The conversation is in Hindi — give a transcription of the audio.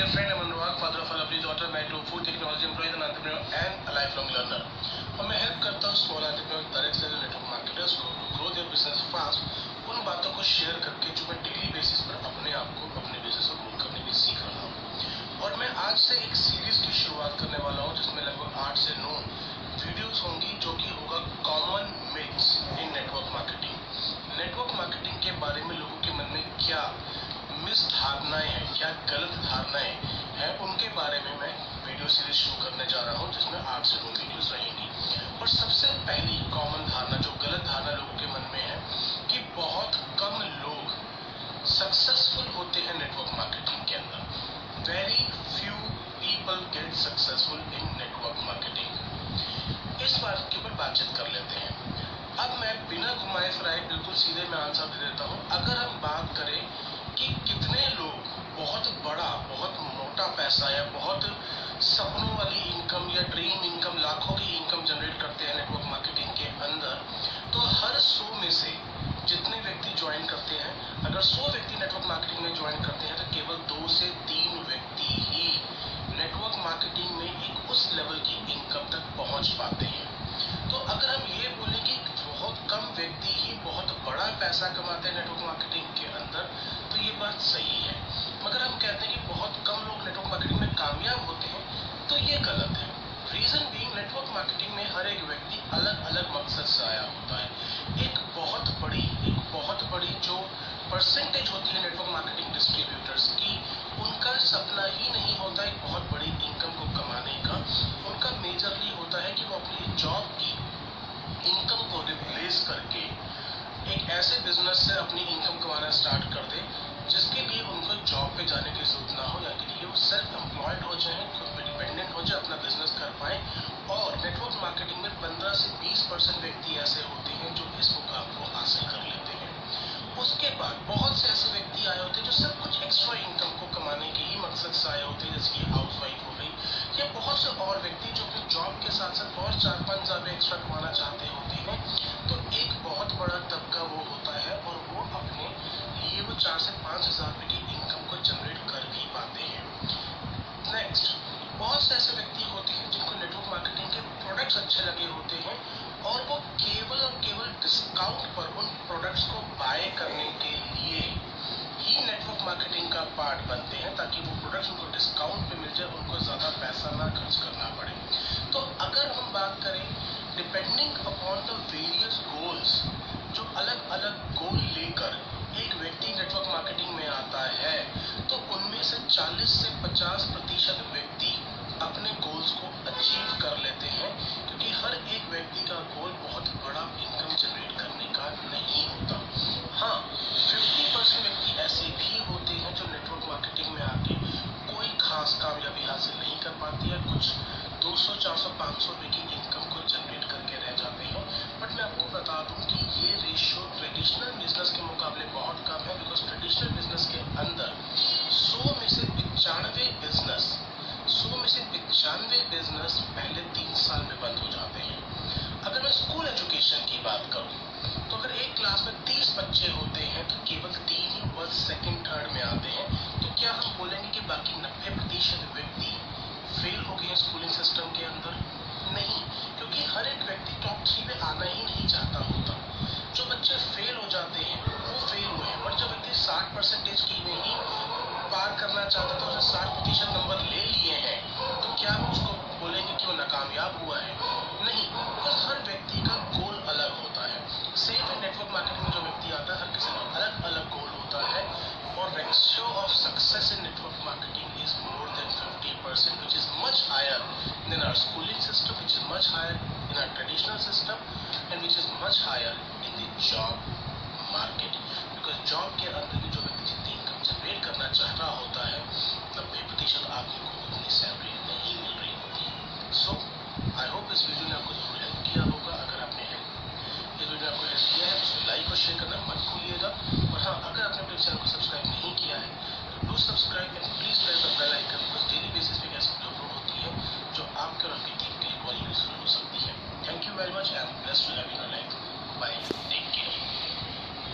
dear friend, I'm Anurag, father of a lovely daughter, married to a food technology employee, an entrepreneur, and a lifelong learner. और मैं हेल्प करता हूँ small entrepreneur direct sale network marketers को ग्रो देयर बिज़नेस फास्ट उन बातों को शेयर करके जो मैं डेली बेसिस पर अपने आप को अपने बिज़नेस को ग्रो करने की सीख रहा हूँ और मैं आज से एक सीरीज़ की शुरुआत करने वाला हूँ जिसमें लगभग आठ से नौ वीडियोस होंगी जो कि होगा common myths in network marketing network marketing के बारे में लोगों के मन में क्या मिस धारणाएँ हैं? क्या गलत धारणाएँ हैं? उनके बारे में मैं वीडियो सीरीज़ शुरू करने जा रहा हूँ, जिसमें आठ से नौ वीडियोस रहेंगी। और सबसे पहली कॉमन धारणा, जो गलत धारणा लोगों के मन में है, कि बहुत कम लोग सक्सेसफुल होते हैं नेटवर्क मार्केटिंग के अंदर। Very few people get successful in network marketing इस बात के ऊपर बातचीत कर लेते हैं। अब मैं बिना घुमाए फिराए बिल्कुल सीधे मैं आंसर दे देता हूँ अगर हम बात करें कि कितने लोग बहुत बड़ा बहुत मोटा पैसा या बहुत सपनों वाली इनकम या ड्रीम इनकम लाखों की इनकम जनरेट करते हैं नेटवर्क मार्केटिंग के अंदर। तो हर सौ में से जितने व्यक्ति ज्वाइन करते हैं, अगर सौ व्यक्ति नेटवर्क मार्केटिंग में ज्वाइन करते हैं तो केवल दो से तीन व्यक्ति ही नेटवर्क मार्केटिंग में एक उस लेवल की इनकम तक पहुँच पाते हैं। तो अगर हम ये बोलें कि बहुत कम व्यक्ति ही बहुत बड़ा पैसा कमाते हैं नेटवर्क मार्केटिंग के अंदर तो ये बात सही है। मगर हम कहते हैं कि बहुत कम लोग नेटवर्क मार्केटिंग में कामयाब होते हैं तो ये गलत है। रीजन भी नेटवर्क मार्केटिंग में हर एक व्यक्ति अलग अलग मकसद से आया होता है। एक बहुत बड़ी, एक बहुत बड़ी जो परसेंटेज होती है नेटवर्क मार्केटिंग डिस्ट्रीब्यूटर्स की, उनका सपना ही नहीं होता एक बहुत बड़ी इनकम को कमाने का। उनका मेजरली होता है कि वो अपनी जॉब की इनकम को रिप्लेस करके एक ऐसे बिज़नेस से अपनी इनकम कमाना स्टार्ट कर दे जिसके लिए उनको जॉब पे जाने की ज़रूरत ना हो या कि लिए वो सेल्फ एम्प्लॉयड हो जाए खुद पे डिपेंडेंट हो जाए अपना बिज़नेस कर पाए और नेटवर्क मार्केटिंग में 15 से 20 परसेंट व्यक्ति ऐसे होते हैं जो इस मुकाम को हासिल कर लेते हैं उसके बाद बहुत से ऐसे व्यक्ति आए होते हैं जो सब कुछ एक्स्ट्रा इनकम को कमाने के ही मकसद से आए होते हैं जैसे कि हाउस वाइफ हो गई या बहुत से और व्यक्ति जो अपनी जॉब के साथ साथ और चार पाँच होना चाहते हैं। 200, 400, 500 रुपए की job market. Because job care